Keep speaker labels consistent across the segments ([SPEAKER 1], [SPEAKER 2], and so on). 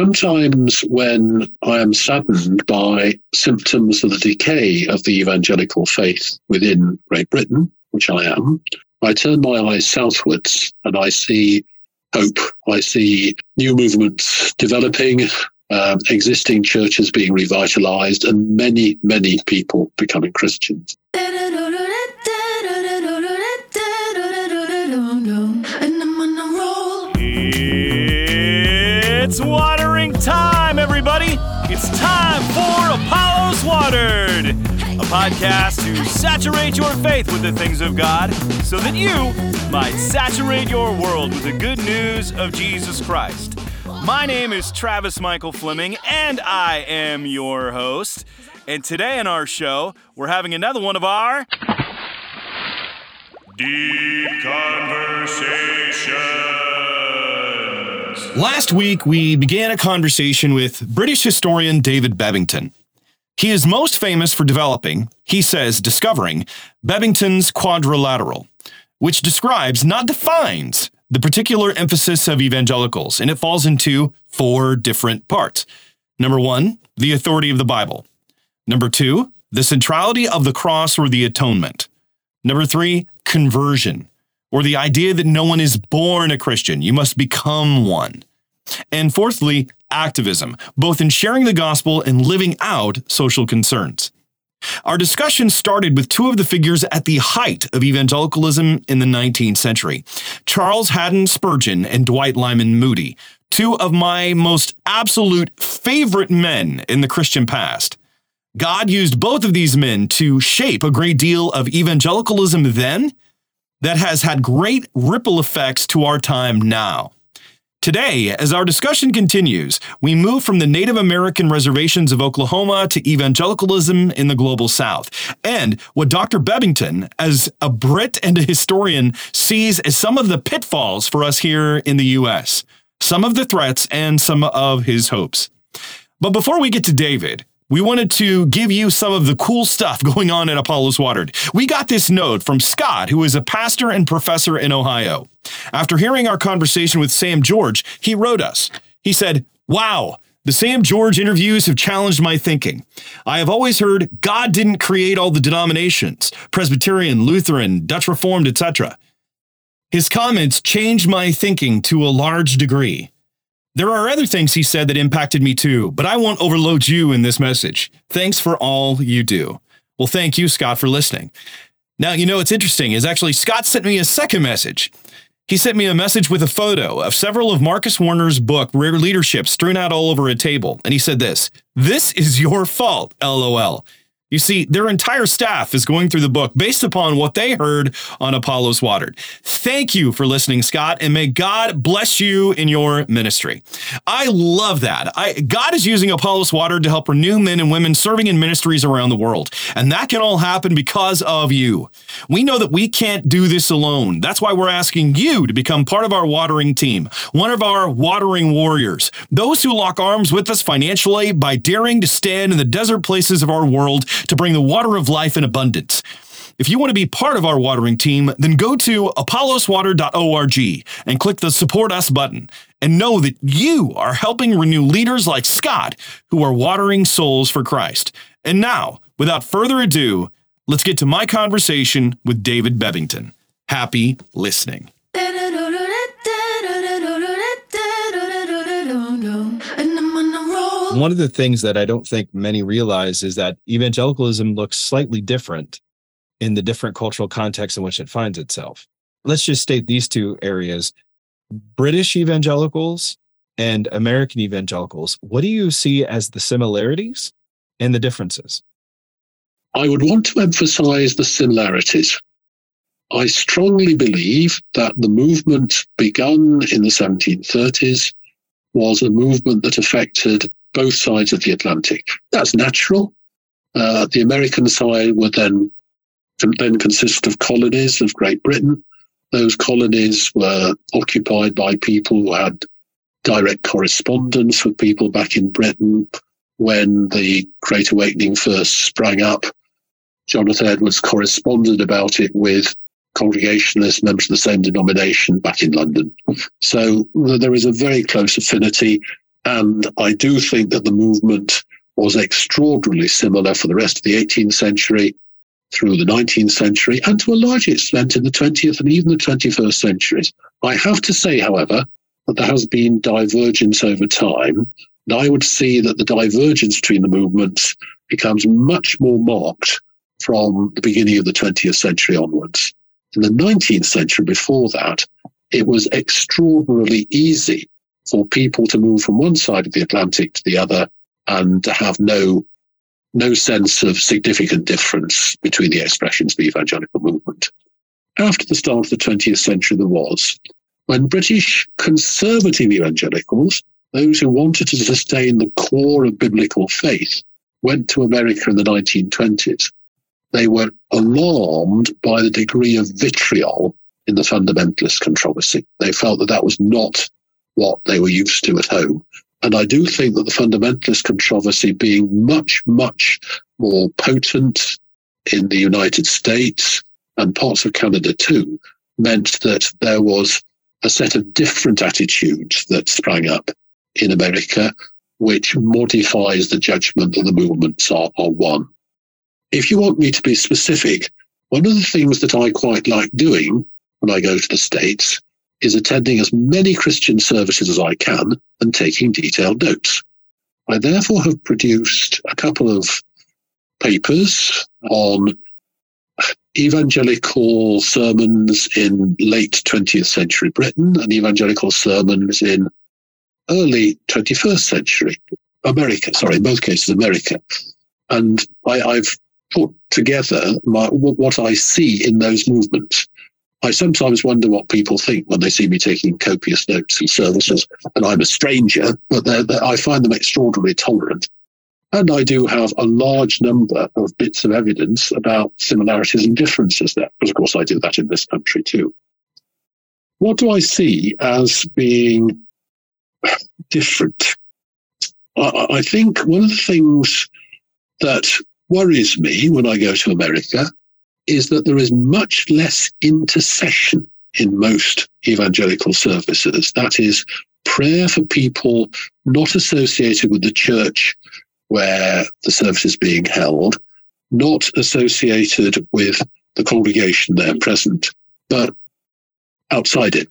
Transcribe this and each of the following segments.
[SPEAKER 1] sometimes when I am saddened by symptoms of the decay of the evangelical faith within Great Britain, which I am, I turn my eyes southwards and I see hope. I see new movements developing, um, existing churches being revitalized, and many, many people becoming Christians.
[SPEAKER 2] It's watering time, everybody! It's time for Apollos Watered, a podcast to saturate your faith with the things of God so that you might saturate your world with the good news of Jesus Christ. My name is Travis Michael Fleming, and I am your host. And today in our show, we're having another one of our Deep Conversations. Last week, we began a conversation with British historian David Bebbington. He is most famous for developing, he says, discovering, Bebbington's quadrilateral, which describes, not defines, the particular emphasis of evangelicals, and it falls into four different parts. Number one, the authority of the Bible. Number two, the centrality of the cross or the atonement. Number three, conversion or the idea that no one is born a Christian, you must become one. And fourthly, activism, both in sharing the gospel and living out social concerns. Our discussion started with two of the figures at the height of evangelicalism in the 19th century Charles Haddon Spurgeon and Dwight Lyman Moody, two of my most absolute favorite men in the Christian past. God used both of these men to shape a great deal of evangelicalism then that has had great ripple effects to our time now. Today, as our discussion continues, we move from the Native American reservations of Oklahoma to evangelicalism in the global South, and what Dr. Bebbington, as a Brit and a historian, sees as some of the pitfalls for us here in the U.S., some of the threats, and some of his hopes. But before we get to David, we wanted to give you some of the cool stuff going on at Apollos Watered. We got this note from Scott, who is a pastor and professor in Ohio. After hearing our conversation with Sam George, he wrote us. He said, Wow, the Sam George interviews have challenged my thinking. I have always heard God didn't create all the denominations Presbyterian, Lutheran, Dutch Reformed, etc. His comments changed my thinking to a large degree. There are other things he said that impacted me too, but I won't overload you in this message. Thanks for all you do. Well, thank you, Scott, for listening. Now, you know what's interesting is actually Scott sent me a second message. He sent me a message with a photo of several of Marcus Warner's book, Rare Leadership, strewn out all over a table. And he said this This is your fault, lol. You see, their entire staff is going through the book based upon what they heard on Apollos Watered. Thank you for listening, Scott, and may God bless you in your ministry. I love that. I, God is using Apollos Watered to help renew men and women serving in ministries around the world. And that can all happen because of you. We know that we can't do this alone. That's why we're asking you to become part of our watering team, one of our watering warriors, those who lock arms with us financially by daring to stand in the desert places of our world to bring the water of life in abundance. If you want to be part of our watering team, then go to apolloswater.org and click the Support Us button and know that you are helping renew leaders like Scott who are watering souls for Christ. And now, without further ado, let's get to my conversation with David Bebbington. Happy listening.
[SPEAKER 3] One of the things that I don't think many realize is that evangelicalism looks slightly different in the different cultural contexts in which it finds itself. Let's just state these two areas British evangelicals and American evangelicals. What do you see as the similarities and the differences?
[SPEAKER 1] I would want to emphasize the similarities. I strongly believe that the movement begun in the 1730s was a movement that affected both sides of the Atlantic. That's natural. Uh, the American side would then then consist of colonies of Great Britain. Those colonies were occupied by people who had direct correspondence with people back in Britain. When the Great Awakening first sprang up, Jonathan Edwards corresponded about it with Congregationalists, members of the same denomination back in London. So there is a very close affinity And I do think that the movement was extraordinarily similar for the rest of the 18th century, through the 19th century, and to a large extent in the 20th and even the 21st centuries. I have to say, however, that there has been divergence over time. And I would see that the divergence between the movements becomes much more marked from the beginning of the 20th century onwards. In the 19th century, before that, it was extraordinarily easy for people to move from one side of the Atlantic to the other and to have no no sense of significant difference between the expressions of the evangelical movement. After the start of the 20th century, there was, when British conservative evangelicals, those who wanted to sustain the core of biblical faith, went to America in the 1920s, they were alarmed by the degree of vitriol in the fundamentalist controversy. They felt that that was not what they were used to at home. And I do think that the fundamentalist controversy being much, much more potent in the United States and parts of Canada too, meant that there was a set of different attitudes that sprang up in America, which modifies the judgment that the movements are, are one. If you want me to be specific, one of the things that I quite like doing when I go to the States is attending as many Christian services as I can and taking detailed notes. I therefore have produced a couple of papers on evangelical sermons in late 20th century Britain and evangelical sermons in early 21st century America, sorry, in both cases, America. And I, have put together my, what I see in those movements. I sometimes wonder what people think when they see me taking copious notes in services, and I'm a stranger, but they're, they're, I find them extraordinarily tolerant. And I do have a large number of bits of evidence about similarities and differences there, because of course I do that in this country too. What do I see as being different? I, I think one of the things that worries me when I go to America is that there is much less intercession in most evangelical services. That is prayer for people not associated with the church where the service is being held, not associated with the congregation there present, but outside it.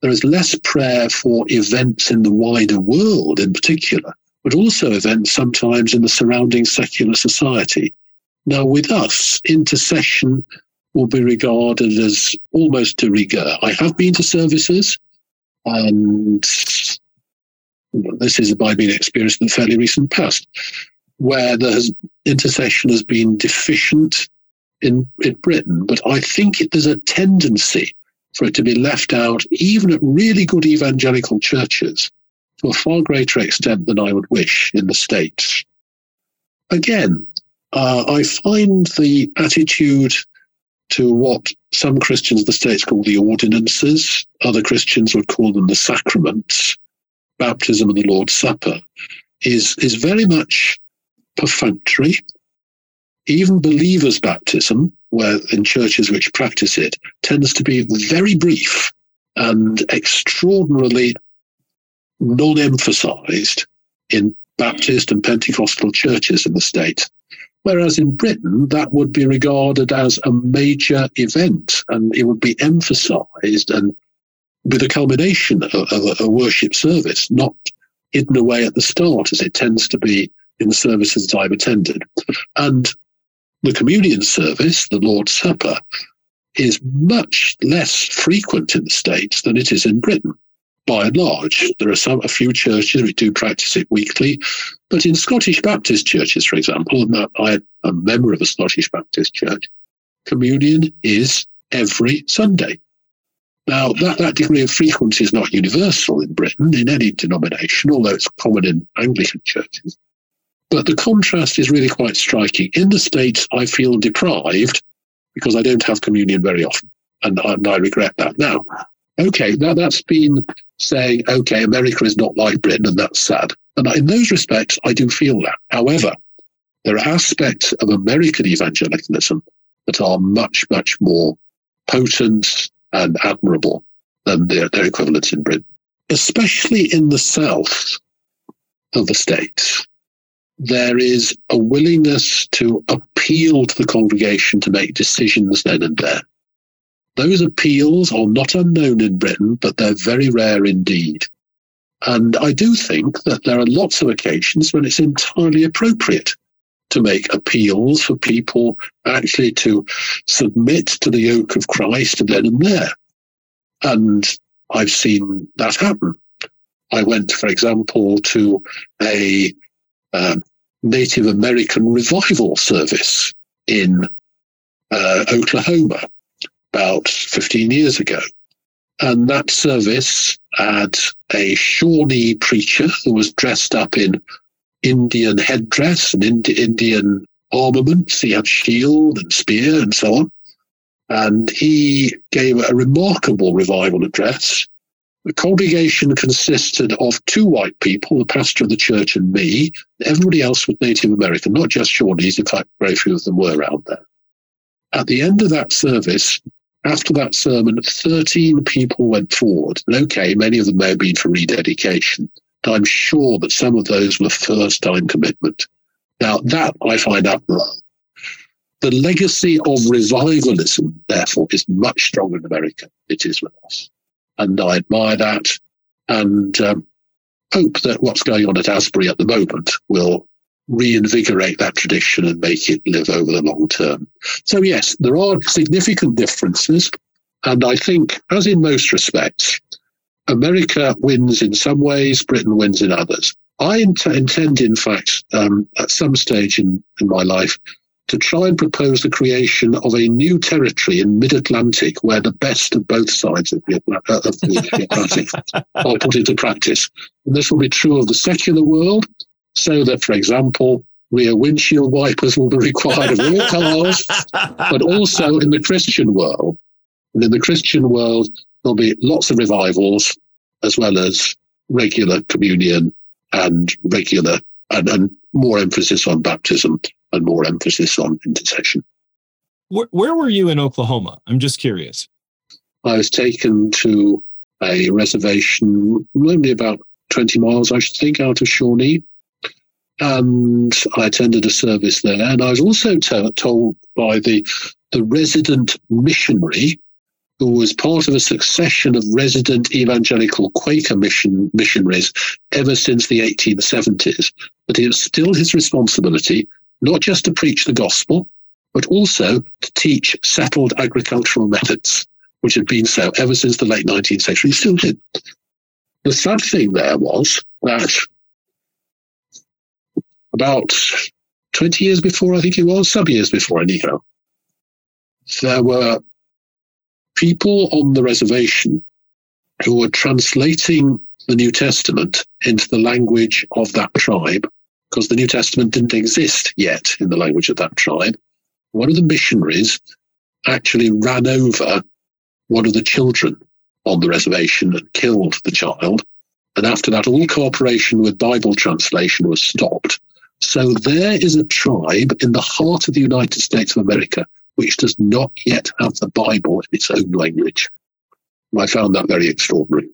[SPEAKER 1] There is less prayer for events in the wider world in particular, but also events sometimes in the surrounding secular society. Now, with us, intercession will be regarded as almost de rigueur. I have been to services, and this is by being experienced in the fairly recent past, where there has, intercession has been deficient in, in Britain. But I think it, there's a tendency for it to be left out, even at really good evangelical churches, to a far greater extent than I would wish in the States. Again, uh, I find the attitude to what some Christians of the States call the ordinances, other Christians would call them the sacraments, baptism and the Lord's Supper, is, is very much perfunctory. Even believers' baptism, where in churches which practice it, tends to be very brief and extraordinarily non emphasized in Baptist and Pentecostal churches in the state. Whereas in Britain, that would be regarded as a major event and it would be emphasized and with a culmination of, of a, worship service, not hidden away at the start as it tends to be in the services that I've attended. And the communion service, the Lord's Supper, is much less frequent in the States than it is in Britain by and large. There are some a few churches which do practice it weekly, but in Scottish Baptist churches, for example, I am a member of a Scottish Baptist church. Communion is every Sunday. Now, that, that degree of frequency is not universal in Britain in any denomination, although it's common in Anglican churches. But the contrast is really quite striking. In the States, I feel deprived because I don't have communion very often, and, and I regret that now. Okay, now that's been saying, okay, America is not like Britain, and that's sad. And in those respects, I do feel that. However, there are aspects of American evangelicalism that are much, much more potent and admirable than their, their equivalents in Britain. Especially in the South, of the states, there is a willingness to appeal to the congregation to make decisions then and there. Those appeals are not unknown in Britain, but they're very rare indeed. And I do think that there are lots of occasions when it's entirely appropriate to make appeals for people actually to submit to the yoke of Christ and then and there. And I've seen that happen. I went, for example, to a um, Native American revival service in uh, Oklahoma about 15 years ago. And that service had a Shawnee preacher who was dressed up in Indian headdress and Indian armaments. He had shield and spear and so on. And he gave a remarkable revival address. The congregation consisted of two white people, the pastor of the church and me. Everybody else was Native American, not just Shawnees. In fact, very few of them were around there. At the end of that service, after that sermon, 13 people went forward. And okay, many of them may have been for rededication. I'm sure that some of those were first time commitment. Now, that I find admirable. The legacy of revivalism, therefore, is much stronger in America. It is with us. And I admire that and um, hope that what's going on at Asbury at the moment will reinvigorate that tradition and make it live over the long term. So, yes, there are significant differences. And I think, as in most respects, America wins in some ways, Britain wins in others. I int- intend, in fact, um, at some stage in, in my life, to try and propose the creation of a new territory in mid-Atlantic where the best of both sides of the, uh, of the Atlantic are put into practice. And this will be true of the secular world, so that, for example, rear windshield wipers will be required of all cars, but also in the Christian world. And in the Christian world, there'll be lots of revivals as well as regular communion and regular and, and more emphasis on baptism and more emphasis on intercession.
[SPEAKER 2] Where, where were you in Oklahoma? I'm just curious.
[SPEAKER 1] I was taken to a reservation, only about 20 miles, I should think, out of Shawnee. And I attended a service there. And I was also t- told by the, the resident missionary who was part of a succession of resident evangelical Quaker mission, missionaries ever since the 1870s, that it was still his responsibility not just to preach the gospel, but also to teach settled agricultural methods, which had been so ever since the late 19th century. He still did. The sad thing there was that about 20 years before, I think it was, some years before, anyhow, there were people on the reservation who were translating the New Testament into the language of that tribe, because the New Testament didn't exist yet in the language of that tribe. One of the missionaries actually ran over one of the children on the reservation and killed the child. And after that, all cooperation with Bible translation was stopped. So there is a tribe in the heart of the United States of America which does not yet have the Bible in its own language. I found that very extraordinary.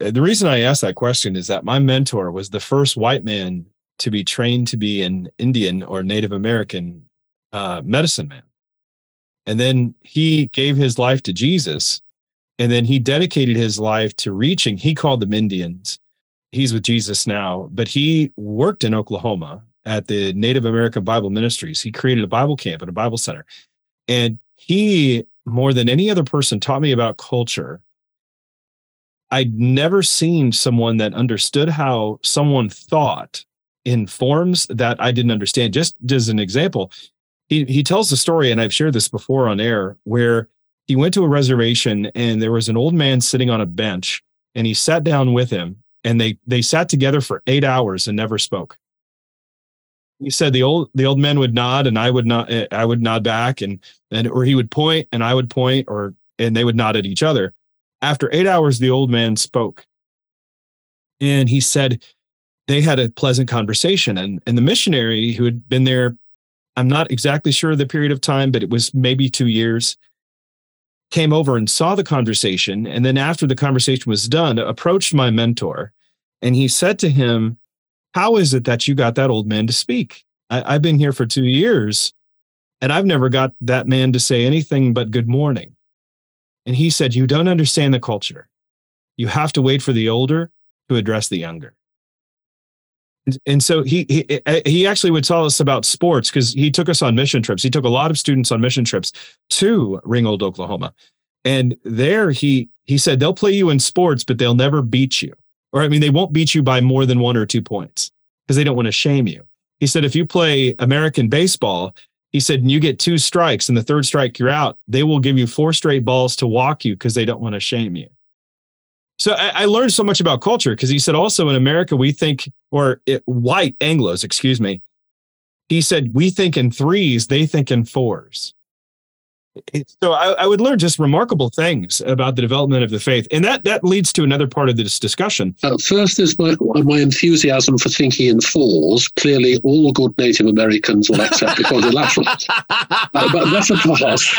[SPEAKER 2] Uh, the reason I asked that question is that my mentor was the first white man to be trained to be an Indian or Native American uh, medicine man. And then he gave his life to Jesus. And then he dedicated his life to reaching, he called them Indians. He's with Jesus now, but he worked in Oklahoma at the Native American Bible Ministries. He created a Bible camp and a Bible center. And he, more than any other person, taught me about culture. I'd never seen someone that understood how someone thought in forms that I didn't understand. Just as an example, he, he tells the story, and I've shared this before on air, where he went to a reservation and there was an old man sitting on a bench and he sat down with him and they they sat together for eight hours and never spoke he said the old the old men would nod and I would not eh, I would nod back and and or he would point and I would point or and they would nod at each other. After eight hours, the old man spoke. And he said they had a pleasant conversation. And and the missionary who had been there, I'm not exactly sure the period of time, but it was maybe two years, came over and saw the conversation. And then after the conversation was done, approached my mentor and he said to him, How is it that you got that old man to speak? I, I've been here for two years and I've never got that man to say anything but good morning. And he said, You don't understand the culture. You have to wait for the older to address the younger. And, and so he, he he uh, actually would tell us about sports because he took us on mission trips. He took a lot of students on mission trips to Ringold, Oklahoma. And there he he said they'll play you in sports, but they'll never beat you. Or I mean, they won't beat you by more than one or two points because they don't want to shame you. He said if you play American baseball, he said, and you get two strikes and the third strike you're out, they will give you four straight balls to walk you because they don't want to shame you. So I, I learned so much about culture because he said also in America we think, or it, white Anglo's, excuse me, he said we think in threes, they think in fours so I, I, would learn just remarkable things about the development of the faith, and that that leads to another part of this discussion.
[SPEAKER 1] Uh, first, is my my enthusiasm for thinking in fours. Clearly, all good Native Americans will accept the quadrilateral, uh, but that's a past.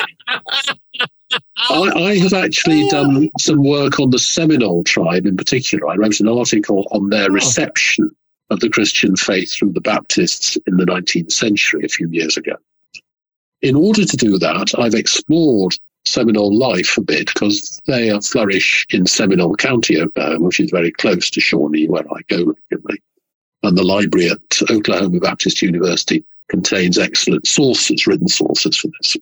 [SPEAKER 1] I, I, have actually done some work on the Seminole tribe in particular. I wrote an article on their oh. reception of the Christian faith through the Baptists in the 19th century a few years ago in order to do that, I've explored Seminole life a bit because they flourish in Seminole County, uh, which is very close to Shawnee, where I go regularly. And the library at Oklahoma Baptist University contains excellent sources, written sources for this.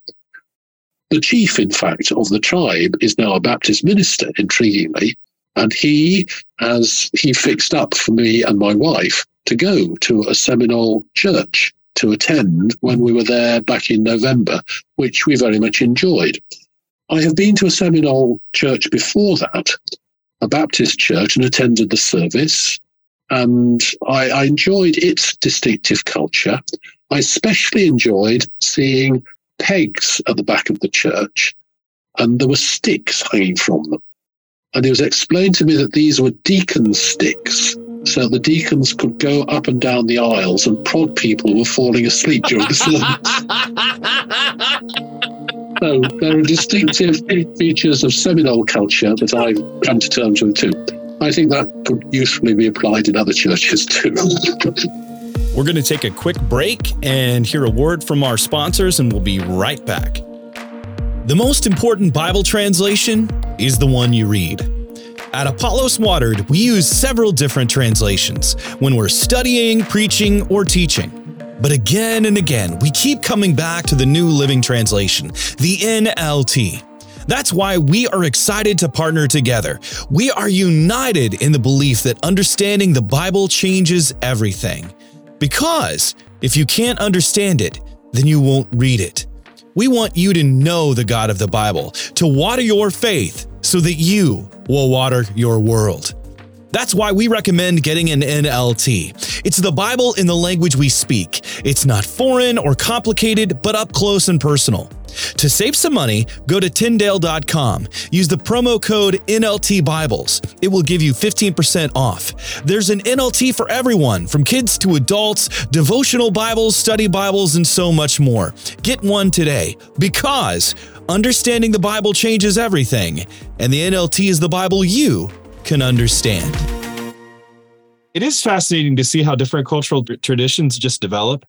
[SPEAKER 1] The chief, in fact, of the tribe is now a Baptist minister, intriguingly, and he has he fixed up for me and my wife to go to a Seminole church to attend when we were there back in November, which we very much enjoyed. I have been to a Seminole church before that, a Baptist church, and attended the service. And I, I enjoyed its distinctive culture. I especially enjoyed seeing pegs at the back of the church, and there were sticks hanging from them. And it was explained to me that these were deacon sticks so the deacons could go up and down the aisles and prod people who were falling asleep during the service. so there are distinctive features of Seminole culture that I've come to terms with too. I think that could usefully be applied in other churches too.
[SPEAKER 3] We're going to take a quick break and hear a word from our sponsors, and we'll be right back. The most important Bible translation is the one you read. At Apollos Watered, we use several different translations when we're studying, preaching, or teaching. But again and again, we keep coming back to the New Living Translation, the NLT. That's why we are excited to partner together. We are united in the belief that understanding the Bible changes everything. Because if you can't understand it, then you won't read it. We want you to know the God of the Bible, to water your faith so that you will water your world. That's why we recommend getting an NLT. It's the Bible in the language we speak. It's not foreign or complicated, but up close and personal. To save some money, go to Tyndale.com. Use the promo code NLT Bibles. It will give you 15% off. There's an NLT for everyone, from kids to adults, devotional Bibles, study Bibles, and so much more. Get one today because understanding the Bible changes everything, and the NLT is the Bible you can understand.
[SPEAKER 2] It is fascinating to see how different cultural traditions just develop.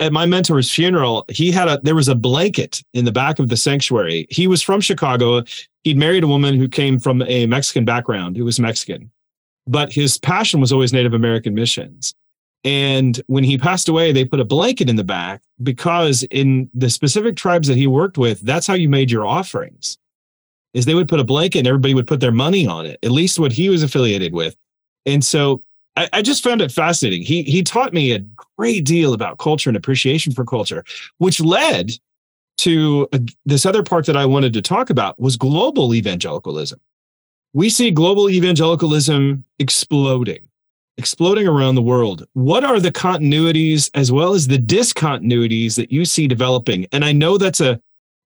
[SPEAKER 2] At my mentor's funeral, he had a there was a blanket in the back of the sanctuary. He was from Chicago. He'd married a woman who came from a Mexican background, who was Mexican. But his passion was always Native American missions. And when he passed away, they put a blanket in the back because in the specific tribes that he worked with, that's how you made your offerings is they would put a blanket and everybody would put their money on it, at least what he was affiliated with. And so I, I just found it fascinating. He he taught me a great deal about culture and appreciation for culture, which led to a, this other part that I wanted to talk about was global evangelicalism. We see global evangelicalism exploding, exploding around the world. What are the continuities as well as the discontinuities that you see developing? And I know that's a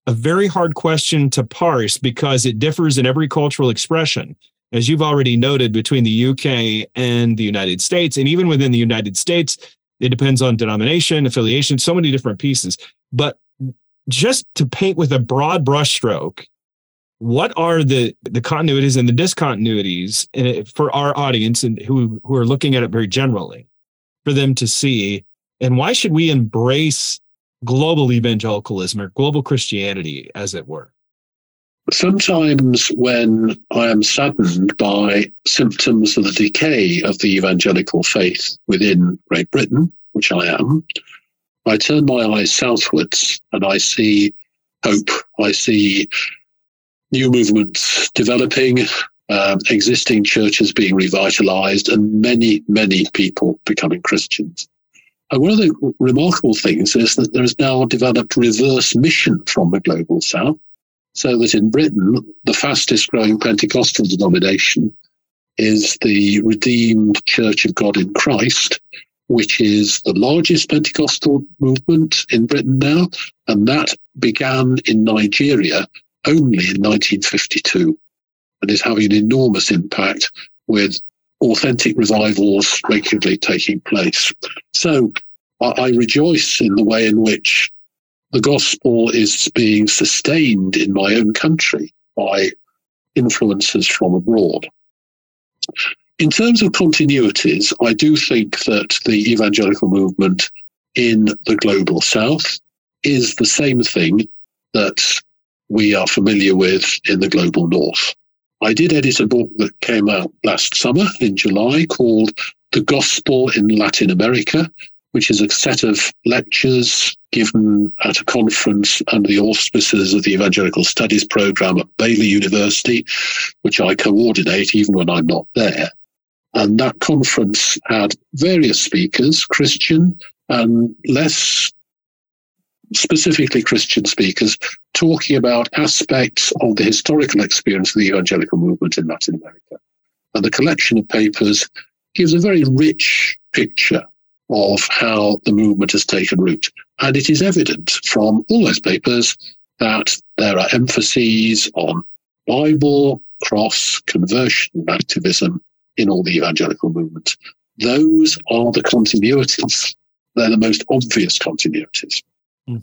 [SPEAKER 2] a very hard question to parse because it differs in every cultural expression. As you've already noted, between the UK and the United States, and even within the United States, it depends on denomination, affiliation, so many different pieces. But just to paint with a broad brushstroke, what are the the continuities and the discontinuities eh, for our audience and who who are looking at it very generally? for them to see? And why should we embrace global evangelicalism or global Christianity, as it were?
[SPEAKER 1] Sometimes, when I am saddened by symptoms of the decay of the evangelical faith within Great Britain, which I am, I turn my eyes southwards and I see hope. I see new movements developing, um, existing churches being revitalized, and many, many people becoming Christians. And one of the remarkable things is that there has now developed reverse mission from the global south, so that in Britain, the fastest growing Pentecostal denomination is the Redeemed Church of God in Christ, which is the largest Pentecostal movement in Britain now. And that began in Nigeria only in 1952 and is having an enormous impact with authentic revivals regularly taking place. So I, I rejoice in the way in which the gospel is being sustained in my own country by influences from abroad. In terms of continuities, I do think that the evangelical movement in the global south is the same thing that we are familiar with in the global north. I did edit a book that came out last summer in July called The Gospel in Latin America, which is a set of lectures given at a conference under the auspices of the Evangelical Studies program at Baylor University, which I coordinate even when I'm not there. And that conference had various speakers, Christian and less specifically Christian speakers, talking about aspects of the historical experience of the evangelical movement in Latin America. And the collection of papers gives a very rich picture of how the movement has taken root. And it is evident from all those papers that there are emphases on Bible, cross, conversion, activism, in all the evangelical movement. Those are the continuities. They're the most obvious continuities. Mm.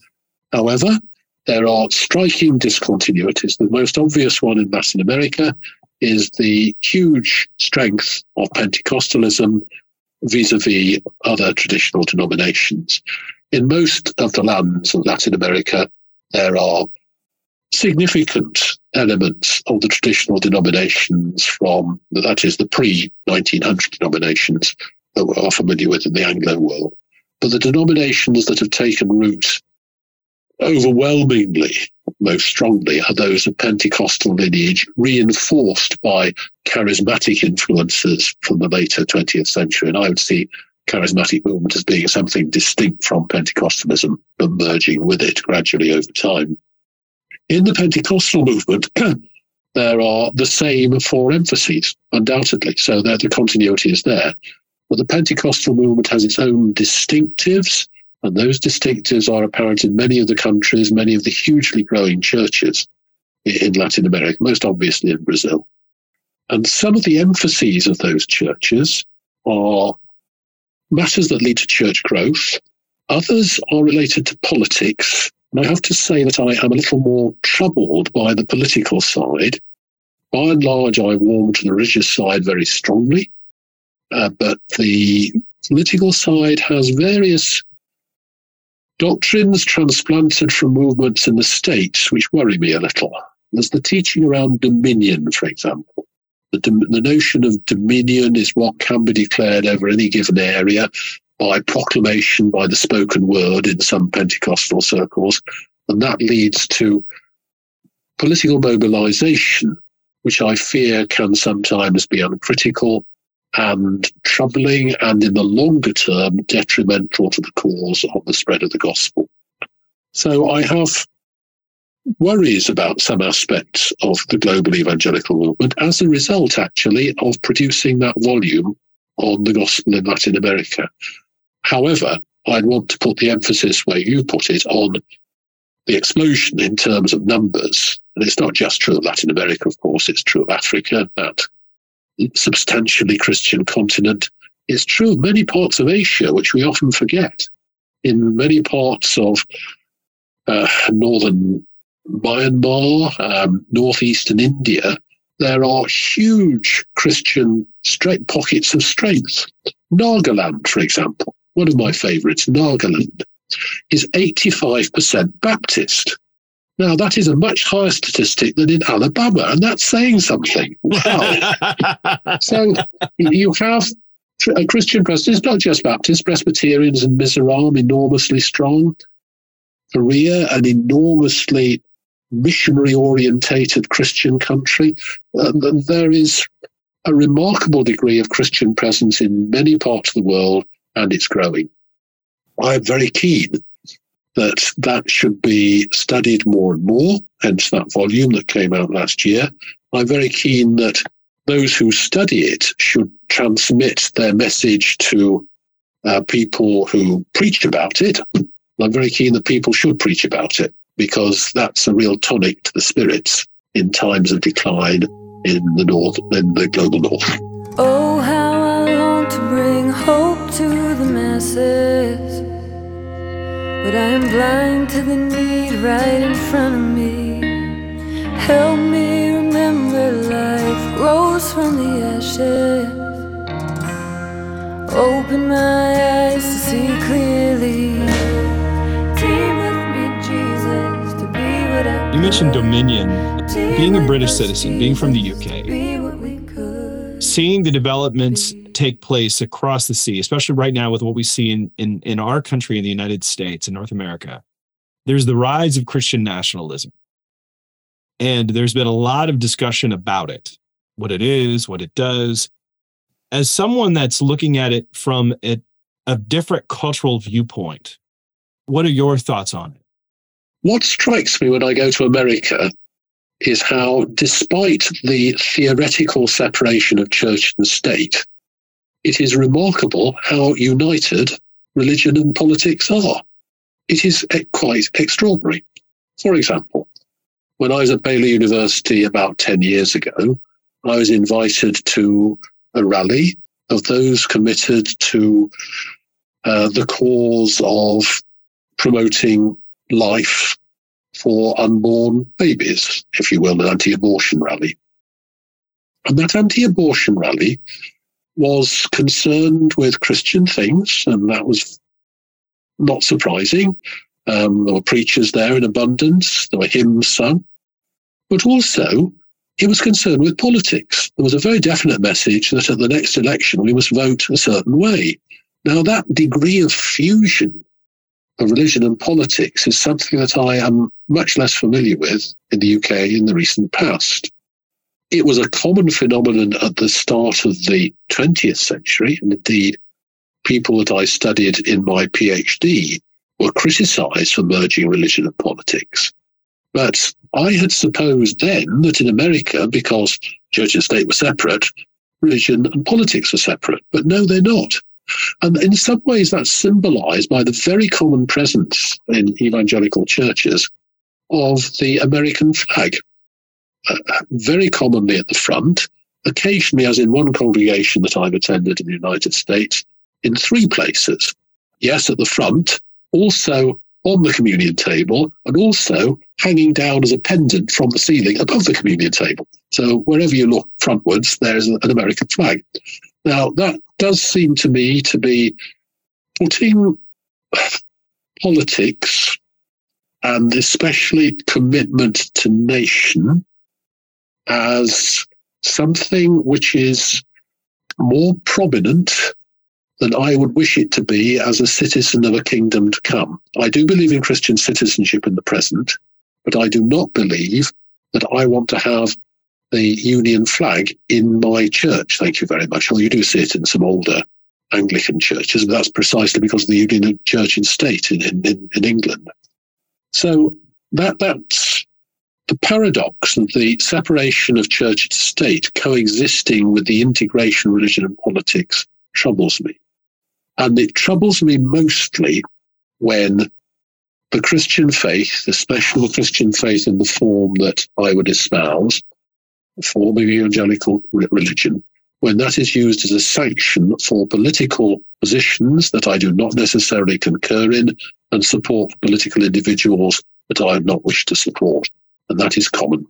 [SPEAKER 1] However, there are striking discontinuities. The most obvious one in Latin America is the huge strength of Pentecostalism vis-a-vis other traditional denominations. In most of the lands of Latin America, there are significant elements of the traditional denominations from, that is, the pre 1900 denominations that we are familiar with in the Anglo world. But the denominations that have taken root overwhelmingly, most strongly, are those of Pentecostal lineage, reinforced by charismatic influences from the later 20th century. And I would see charismatic movement as being something distinct from Pentecostalism, but merging with it gradually over time. In the Pentecostal movement, there are the same four emphases, undoubtedly. So the continuity is there. But the Pentecostal movement has its own distinctives, and those distinctives are apparent in many of the countries, many of the hugely growing churches in Latin America, most obviously in Brazil. And some of the emphases of those churches are matters that lead to church growth. Others are related to politics and I have to say that I am a little more troubled by the political side. By and large, I warm to the religious side very strongly, uh, but the political side has various doctrines transplanted from movements in the states which worry me a little. There's the teaching around dominion, for example. The, the notion of dominion is what can be declared over any given area by proclamation, by the spoken word in some Pentecostal circles. And that leads to political mobilization, which I fear can sometimes be uncritical and troubling, and in the longer term, detrimental to the cause of the spread of the gospel. So I have worries about some aspects of the global evangelical movement as a result, actually, of producing that volume on the gospel in Latin America. However, I'd want to put the emphasis where you put it on the explosion in terms of numbers. And it's not just true of Latin America, of course, it's true of Africa, that substantially Christian continent. It's true of many parts of Asia, which we often forget. In many parts of uh, northern Myanmar, um, northeastern India, there are huge Christian straight pockets of strength. Nagaland, for example, one of my favorites, Nagaland, is 85% Baptist. Now, that is a much higher statistic than in Alabama, and that's saying something. Wow. so you have a Christian president, it's not just Baptists, Presbyterians and Mizoram, enormously strong. Korea, an enormously missionary orientated Christian country. Uh, there is a remarkable degree of Christian presence in many parts of the world, and it's growing. I'm very keen that that should be studied more and more, hence that volume that came out last year. I'm very keen that those who study it should transmit their message to uh, people who preach about it. I'm very keen that people should preach about it because that's a real tonic to the spirits in times of decline in the north, in the global north.
[SPEAKER 4] Oh, how but I am blind to the need right in front of me. Help me remember life grows from the ashes. Open my eyes to see clearly.
[SPEAKER 2] You mentioned Dominion, being a British citizen, being from the UK, seeing the developments take place across the sea, especially right now with what we see in, in, in our country, in the United States, in North America, there's the rise of Christian nationalism. And there's been a lot of discussion about it, what it is, what it does. As someone that's looking at it from a, a different cultural viewpoint, what are your thoughts on it?
[SPEAKER 1] What strikes me when I go to America is how, despite the theoretical separation of church and state, it is remarkable how united religion and politics are. It is quite extraordinary. For example, when I was at Baylor University about 10 years ago, I was invited to a rally of those committed to uh, the cause of promoting life for unborn babies, if you will, an anti abortion rally. And that anti abortion rally was concerned with Christian things, and that was not surprising. Um, there were preachers there in abundance, there were hymns sung, but also it was concerned with politics. There was a very definite message that at the next election we must vote a certain way. Now, that degree of fusion of religion and politics is something that I am much less familiar with in the UK in the recent past. It was a common phenomenon at the start of the 20th century, and indeed, people that I studied in my PhD were criticized for merging religion and politics. But I had supposed then that in America, because church and state were separate, religion and politics were separate. But no, they're not. And in some ways, that's symbolized by the very common presence in evangelical churches of the American flag, very commonly at the front, occasionally, as in one congregation that I've attended in the United States, in three places. Yes, at the front, also on the communion table, and also hanging down as a pendant from the ceiling above the communion table. So wherever you look frontwards, there's an American flag. Now, that does seem to me to be putting politics and especially commitment to nation as something which is more prominent than I would wish it to be as a citizen of a kingdom to come. I do believe in Christian citizenship in the present, but I do not believe that I want to have the Union flag in my church. Thank you very much. Well, you do see it in some older Anglican churches, but that's precisely because of the Union of Church and State in, in, in England. So that that's the paradox of the separation of church and state coexisting with the integration of religion and politics troubles me. And it troubles me mostly when the Christian faith, especially the Christian faith in the form that I would espouse, the form of evangelical religion, when that is used as a sanction for political positions that I do not necessarily concur in and support political individuals that I do not wish to support. And that is common.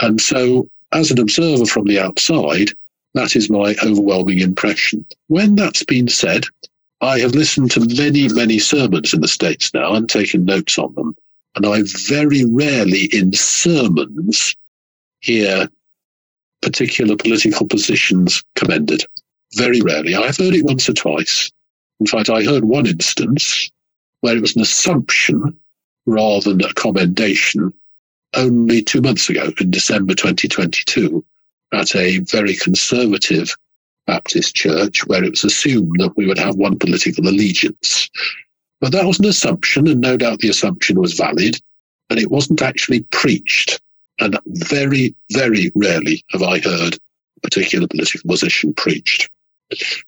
[SPEAKER 1] And so, as an observer from the outside, That is my overwhelming impression. When that's been said, I have listened to many, many sermons in the States now and taken notes on them. And I very rarely in sermons hear particular political positions commended. Very rarely. I've heard it once or twice. In fact, I heard one instance where it was an assumption rather than a commendation only two months ago in December 2022 at a very conservative Baptist church where it was assumed that we would have one political allegiance. But that was an assumption, and no doubt the assumption was valid, and it wasn't actually preached. And very, very rarely have I heard a particular political position preached.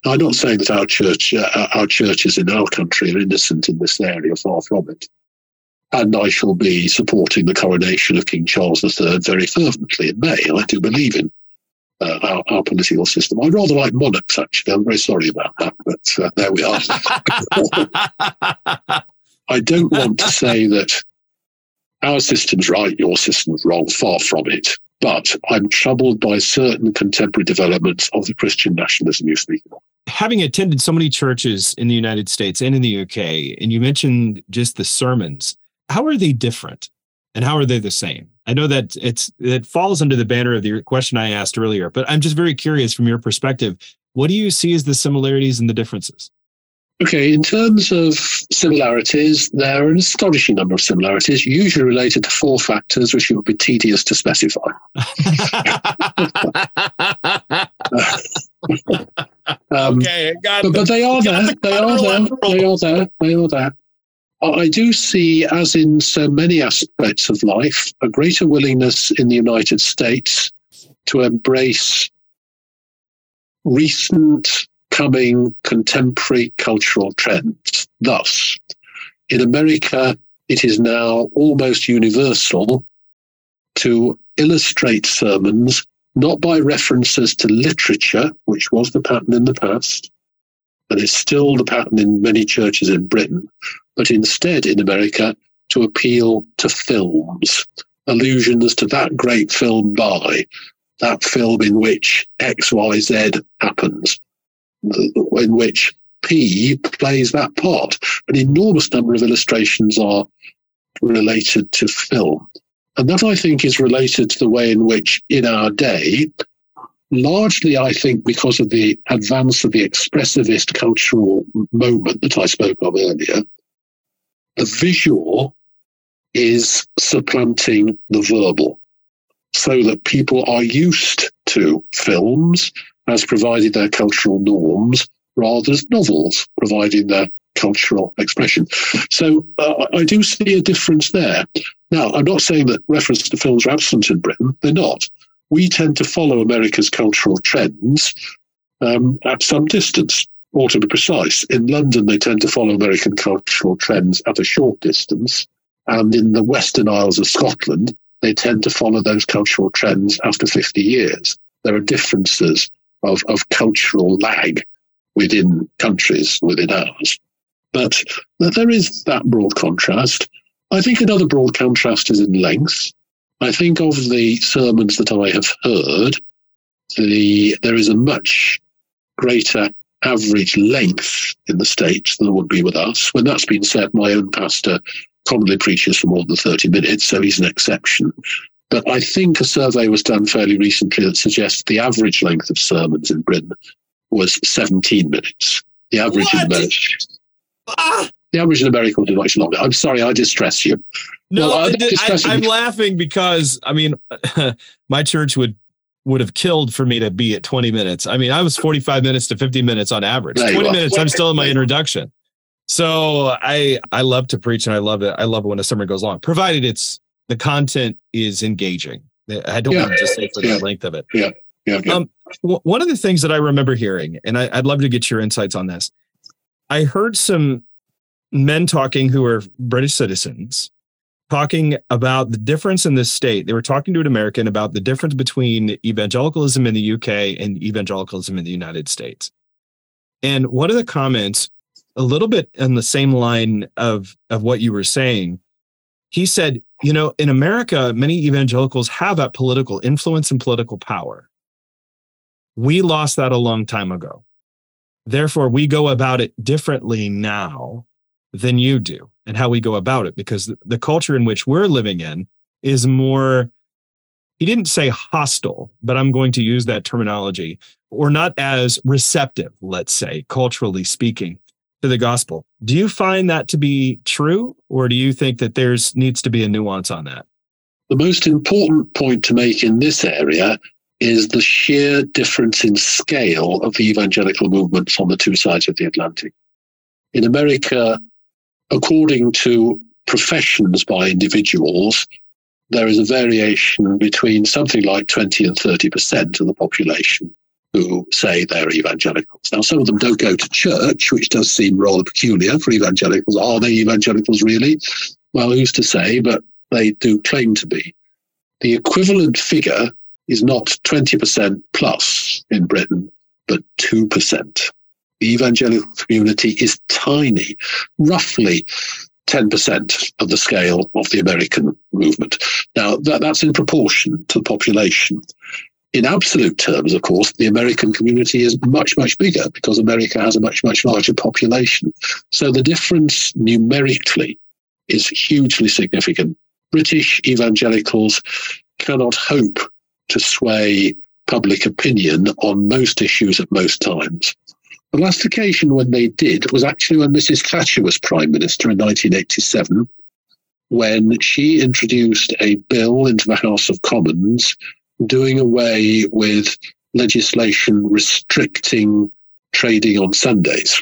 [SPEAKER 1] Now, I'm not saying that our church, uh, our churches in our country are innocent in this area, far from it. And I shall be supporting the coronation of King Charles III very fervently in May. I do believe in uh, our, our, political system. I rather like monarchs, actually. I'm very sorry about that, but uh, there we are. I don't want to say that our system's right, your system's wrong, far from it. But I'm troubled by certain contemporary developments of the Christian nationalism you speak of.
[SPEAKER 2] Having attended so many churches in the United States and in the UK, and you mentioned just the sermons, how are they different and how are they the same? I know that it's it falls under the banner of the question I asked earlier, but I'm just very curious from your perspective. What do you see as the similarities and the differences?
[SPEAKER 1] Okay, in terms of similarities, there are an astonishing number of similarities, usually related to four factors, which it would be tedious to specify.
[SPEAKER 2] um, okay,
[SPEAKER 1] but, but, they are there. They are there. They are there. They are there. I do see, as in so many aspects of life, a greater willingness in the United States to embrace recent coming contemporary cultural trends. Thus, in America, it is now almost universal to illustrate sermons not by references to literature, which was the pattern in the past, and is still the pattern in many churches in Britain, but instead in America to appeal to films, allusions to that great film by, that film in which XYZ happens, in which P plays that part. An enormous number of illustrations are related to film. And that I think is related to the way in which, in our day, largely, I think, because of the advance of the expressivist cultural moment that I spoke of earlier, the visual is supplanting the verbal so that people are used to films as providing their cultural norms rather as novels providing their cultural expression. So uh, I do see a difference there. Now, I'm not saying that reference to films are absent in Britain. They're not. We tend to follow America's cultural trends um, at some distance. Or to be precise, in London, they tend to follow American cultural trends at a short distance. And in the Western Isles of Scotland, they tend to follow those cultural trends after 50 years. There are differences of, of cultural lag within countries within ours. But there is that broad contrast. I think another broad contrast is in length. I think of the sermons that I have heard, the there is a much greater average length in the States than there would be with us. When that's been said, my own pastor commonly preaches for more than 30 minutes, so he's an exception. But I think a survey was done fairly recently that suggests the average length of sermons in Britain was 17 minutes. The average what? in America. Ah! The average in America was much longer. I'm sorry, I distress you.
[SPEAKER 2] No, well, I, am laughing because I mean, my church would would have killed for me to be at 20 minutes. I mean, I was 45 minutes to 50 minutes on average. 20 minutes, I'm still in my introduction. So I I love to preach and I love it. I love it when a sermon goes long, provided it's the content is engaging. I don't yeah. want to just say for yeah. the length of it.
[SPEAKER 1] Yeah. Yeah. yeah. Um,
[SPEAKER 2] w- one of the things that I remember hearing, and I, I'd love to get your insights on this. I heard some men talking who are British citizens talking about the difference in this state. They were talking to an American about the difference between evangelicalism in the UK and evangelicalism in the United States. And one of the comments, a little bit in the same line of, of what you were saying, he said, you know, in America, many evangelicals have that political influence and political power. We lost that a long time ago. Therefore, we go about it differently now than you do and how we go about it because the culture in which we're living in is more he didn't say hostile but i'm going to use that terminology or not as receptive let's say culturally speaking to the gospel do you find that to be true or do you think that there's needs to be a nuance on that
[SPEAKER 1] the most important point to make in this area is the sheer difference in scale of the evangelical movements on the two sides of the Atlantic. In America, according to professions by individuals, there is a variation between something like 20 and 30% of the population who say they're evangelicals. Now, some of them don't go to church, which does seem rather peculiar for evangelicals. Are they evangelicals really? Well, who's to say, but they do claim to be. The equivalent figure is not 20% plus in Britain, but 2%. The evangelical community is tiny, roughly 10% of the scale of the American movement. Now, that, that's in proportion to the population. In absolute terms, of course, the American community is much, much bigger because America has a much, much larger population. So the difference numerically is hugely significant. British evangelicals cannot hope to sway public opinion on most issues at most times. The last occasion when they did was actually when Mrs. Thatcher was Prime Minister in 1987, when she introduced a bill into the House of Commons doing away with legislation restricting trading on Sundays.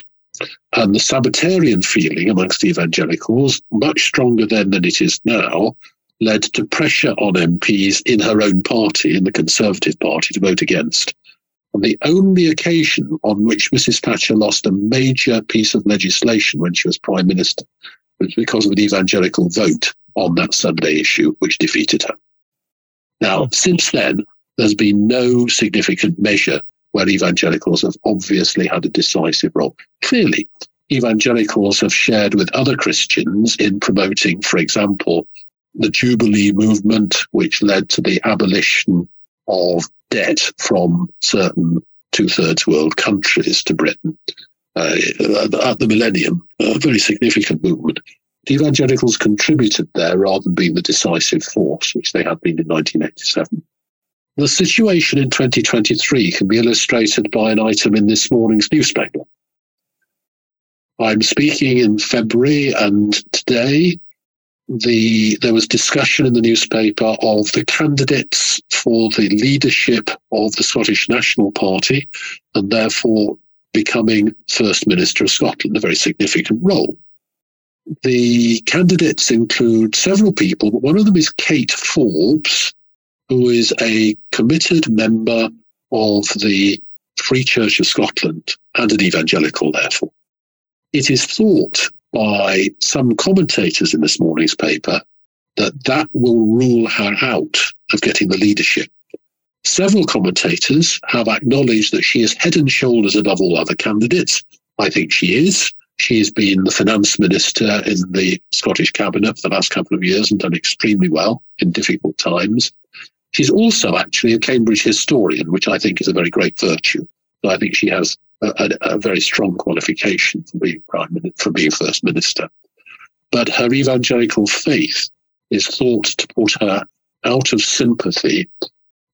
[SPEAKER 1] And the Sabbatarian feeling amongst the evangelicals, much stronger then than it is now, led to pressure on MPs in her own party, in the Conservative Party, to vote against. And the only occasion on which Mrs. Thatcher lost a major piece of legislation when she was Prime Minister was because of an evangelical vote on that Sunday issue, which defeated her. Now, oh. since then, there's been no significant measure where evangelicals have obviously had a decisive role. Clearly, evangelicals have shared with other Christians in promoting, for example, the Jubilee movement, which led to the abolition of debt from certain two thirds world countries to Britain uh, at the millennium, a very significant movement. The evangelicals contributed there rather than being the decisive force, which they had been in 1987. The situation in 2023 can be illustrated by an item in this morning's newspaper. I'm speaking in February, and today the there was discussion in the newspaper of the candidates for the leadership of the Scottish National Party and therefore becoming First Minister of Scotland, a very significant role. The candidates include several people, but one of them is Kate Forbes, who is a committed member of the Free Church of Scotland and an evangelical, therefore. It is thought by some commentators in this morning's paper that that will rule her out of getting the leadership. Several commentators have acknowledged that she is head and shoulders above all other candidates. I think she is. She has been the finance minister in the Scottish cabinet for the last couple of years and done extremely well in difficult times. She's also actually a Cambridge historian, which I think is a very great virtue. I think she has a, a, very strong qualification for being prime minister, for being first minister. But her evangelical faith is thought to put her out of sympathy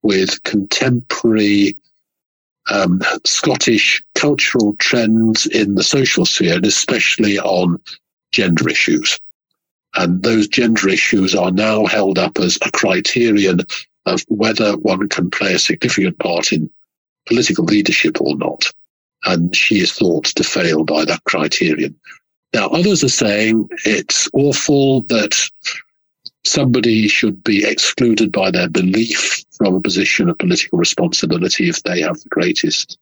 [SPEAKER 1] with contemporary um, Scottish cultural trends in the social sphere, and especially on gender issues. And those gender issues are now held up as a criterion of whether one can play a significant part in political leadership or not and she is thought to fail by that criterion. Now, others are saying it's awful that somebody should be excluded by their belief from a position of political responsibility if they have the greatest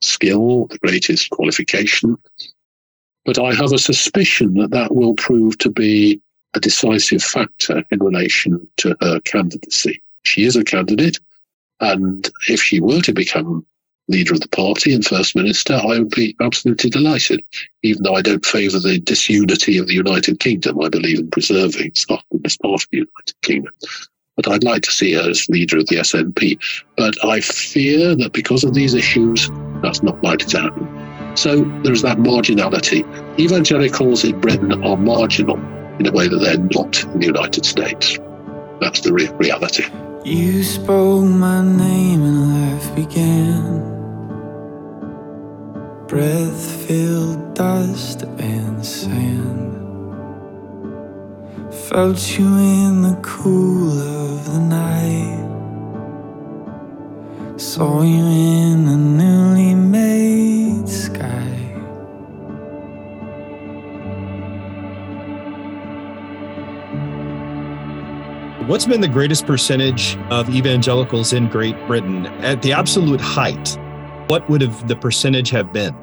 [SPEAKER 1] skill, the greatest qualification. But I have a suspicion that that will prove to be a decisive factor in relation to her candidacy. She is a candidate, and if she were to become leader of the party and first minister, I would be absolutely delighted. Even though I don't favour the disunity of the United Kingdom, I believe in preserving Scotland as part of the United Kingdom. but I'd like to see her as leader of the SNP. But I fear that because of these issues, that's not likely to happen. So there's that marginality. Evangelicals in Britain are marginal in a way that they're not in the United States. That's the real reality.
[SPEAKER 4] You spoke my name and life began. Breath filled dust and sand. Felt you in the cool of the night. Saw you in a newly made sky.
[SPEAKER 2] What's been the greatest percentage of evangelicals in Great Britain at the absolute height? What would have the percentage have been?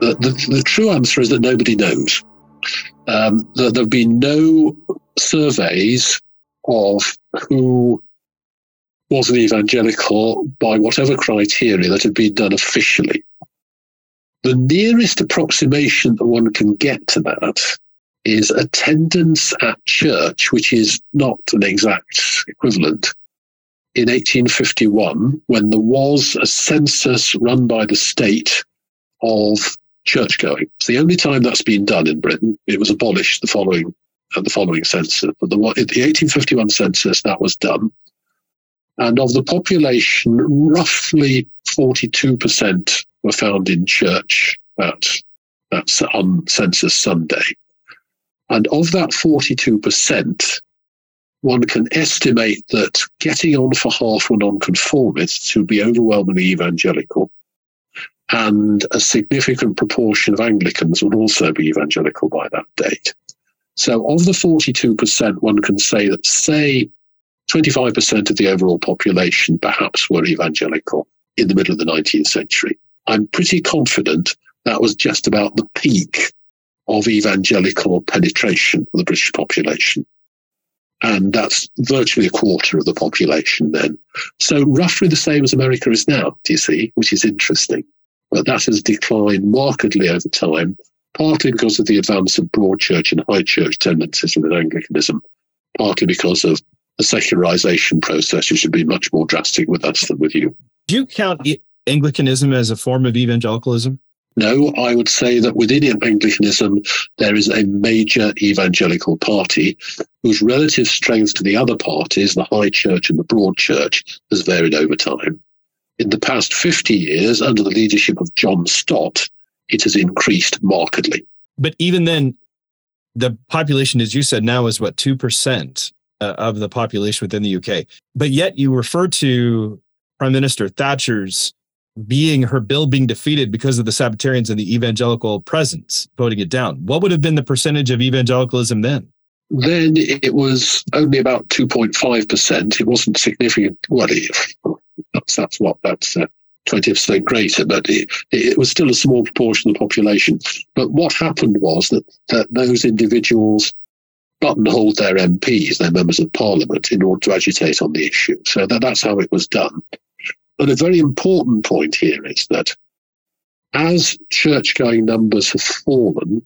[SPEAKER 1] The, the, the true answer is that nobody knows. Um, there have been no surveys of who was an evangelical by whatever criteria that had been done officially. The nearest approximation that one can get to that is attendance at church, which is not an exact equivalent. In 1851, when there was a census run by the state of church going, it's the only time that's been done in Britain. It was abolished the following uh, the following census, but the, the 1851 census that was done, and of the population, roughly 42% were found in church at that's on census Sunday. And of that 42%, one can estimate that getting on for half were nonconformists who'd be overwhelmingly evangelical, and a significant proportion of Anglicans would also be evangelical by that date. So, of the 42%, one can say that, say, 25% of the overall population perhaps were evangelical in the middle of the 19th century. I'm pretty confident that was just about the peak of evangelical penetration of the British population. And that's virtually a quarter of the population then. So roughly the same as America is now, do you see, which is interesting. But that has declined markedly over time, partly because of the advance of broad church and high church tendencies within Anglicanism, partly because of the secularization process, which should be much more drastic with us than with you.
[SPEAKER 2] Do you count Anglicanism as a form of evangelicalism?
[SPEAKER 1] No, I would say that within Anglicanism, there is a major evangelical party whose relative strength to the other parties, the High Church and the Broad Church, has varied over time. In the past 50 years, under the leadership of John Stott, it has increased markedly.
[SPEAKER 2] But even then, the population, as you said, now is what, 2% uh, of the population within the UK. But yet you refer to Prime Minister Thatcher's being her bill being defeated because of the Sabbatarians and the evangelical presence voting it down. What would have been the percentage of evangelicalism then?
[SPEAKER 1] Then it was only about 2.5%. It wasn't significant. Well, it, that's, that's what, that's uh, 20% greater, but it, it was still a small proportion of the population. But what happened was that, that those individuals buttonholed their MPs, their members of parliament, in order to agitate on the issue. So that, that's how it was done. But a very important point here is that as church going numbers have fallen,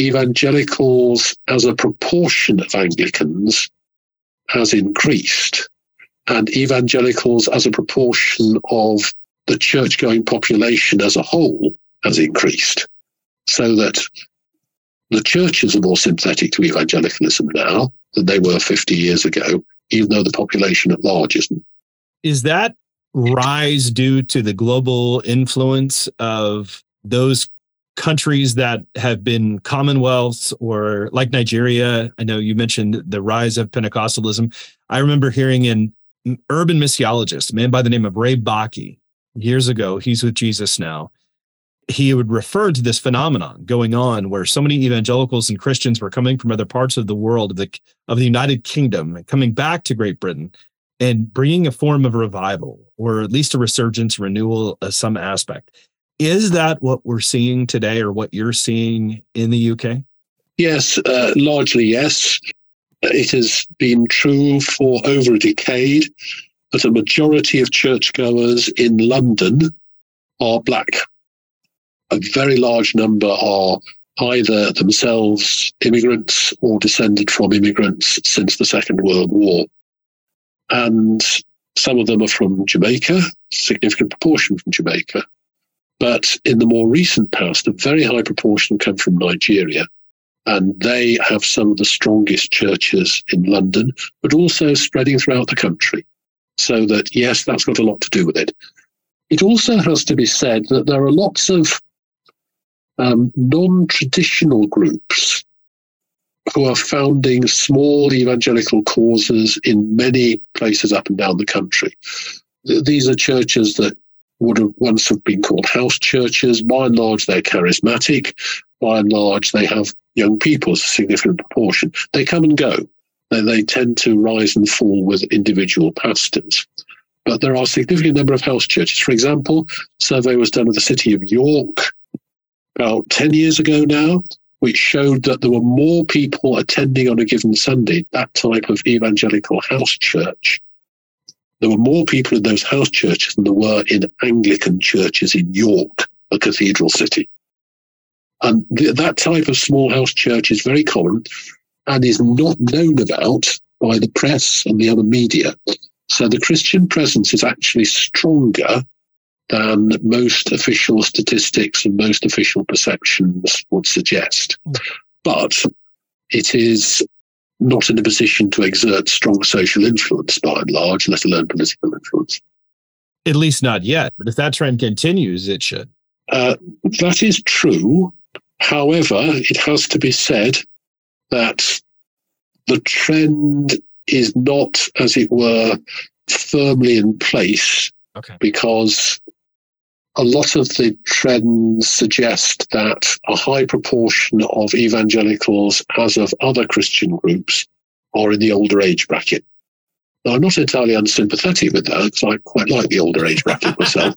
[SPEAKER 1] evangelicals as a proportion of Anglicans has increased, and evangelicals as a proportion of the church going population as a whole has increased. So that the churches are more sympathetic to evangelicalism now than they were 50 years ago, even though the population at large isn't.
[SPEAKER 2] Is that rise due to the global influence of those countries that have been commonwealths or like Nigeria. I know you mentioned the rise of Pentecostalism. I remember hearing an urban missiologist, a man by the name of Ray Bakke, years ago, he's with Jesus now. He would refer to this phenomenon going on where so many evangelicals and Christians were coming from other parts of the world, of the, of the United Kingdom, and coming back to Great Britain and bringing a form of revival or at least a resurgence, renewal of some aspect. Is that what we're seeing today or what you're seeing in the UK?
[SPEAKER 1] Yes, uh, largely yes. It has been true for over a decade that a majority of churchgoers in London are black. A very large number are either themselves immigrants or descended from immigrants since the Second World War. And some of them are from Jamaica, significant proportion from Jamaica. But in the more recent past, a very high proportion come from Nigeria. And they have some of the strongest churches in London, but also spreading throughout the country. So that, yes, that's got a lot to do with it. It also has to be said that there are lots of um, non traditional groups who are founding small evangelical causes in many places up and down the country. These are churches that would have once have been called house churches. By and large, they're charismatic. By and large, they have young people a significant proportion. They come and go. They, they tend to rise and fall with individual pastors. But there are a significant number of house churches. For example, survey was done of the city of York about 10 years ago now, which showed that there were more people attending on a given Sunday that type of evangelical house church. There were more people in those house churches than there were in Anglican churches in York, a cathedral city. And th- that type of small house church is very common and is not known about by the press and the other media. So the Christian presence is actually stronger than most official statistics and most official perceptions would suggest. But it is not in a position to exert strong social influence by and large, let alone political influence.
[SPEAKER 2] At least not yet. But if that trend continues, it should.
[SPEAKER 1] Uh, that is true. However, it has to be said that the trend is not, as it were, firmly in place
[SPEAKER 2] okay.
[SPEAKER 1] because a lot of the trends suggest that a high proportion of evangelicals, as of other Christian groups, are in the older age bracket. Now, I'm not entirely unsympathetic with that because I quite like the older age bracket myself.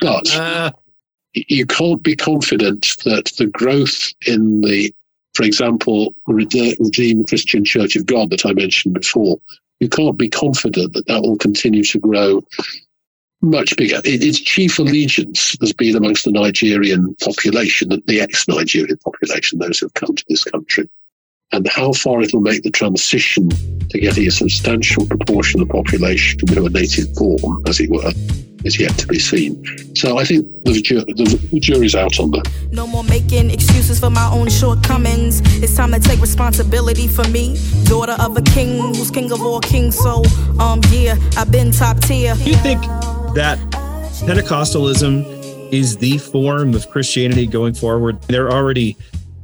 [SPEAKER 1] but you can't be confident that the growth in the, for example, Redeemed Christian Church of God that I mentioned before, you can't be confident that that will continue to grow much bigger. its chief allegiance has been amongst the Nigerian population, the ex-Nigerian population, those who have come to this country. And how far it'll make the transition to getting a substantial proportion of the population who are native born, as it were, is yet to be seen. So I think the, ju- the jury's out on that.
[SPEAKER 5] No more making excuses for my own shortcomings. It's time to take responsibility for me, daughter of a king who's king of all kings. So, um, yeah, I've been top tier.
[SPEAKER 2] You think that Pentecostalism is the form of Christianity going forward. They're already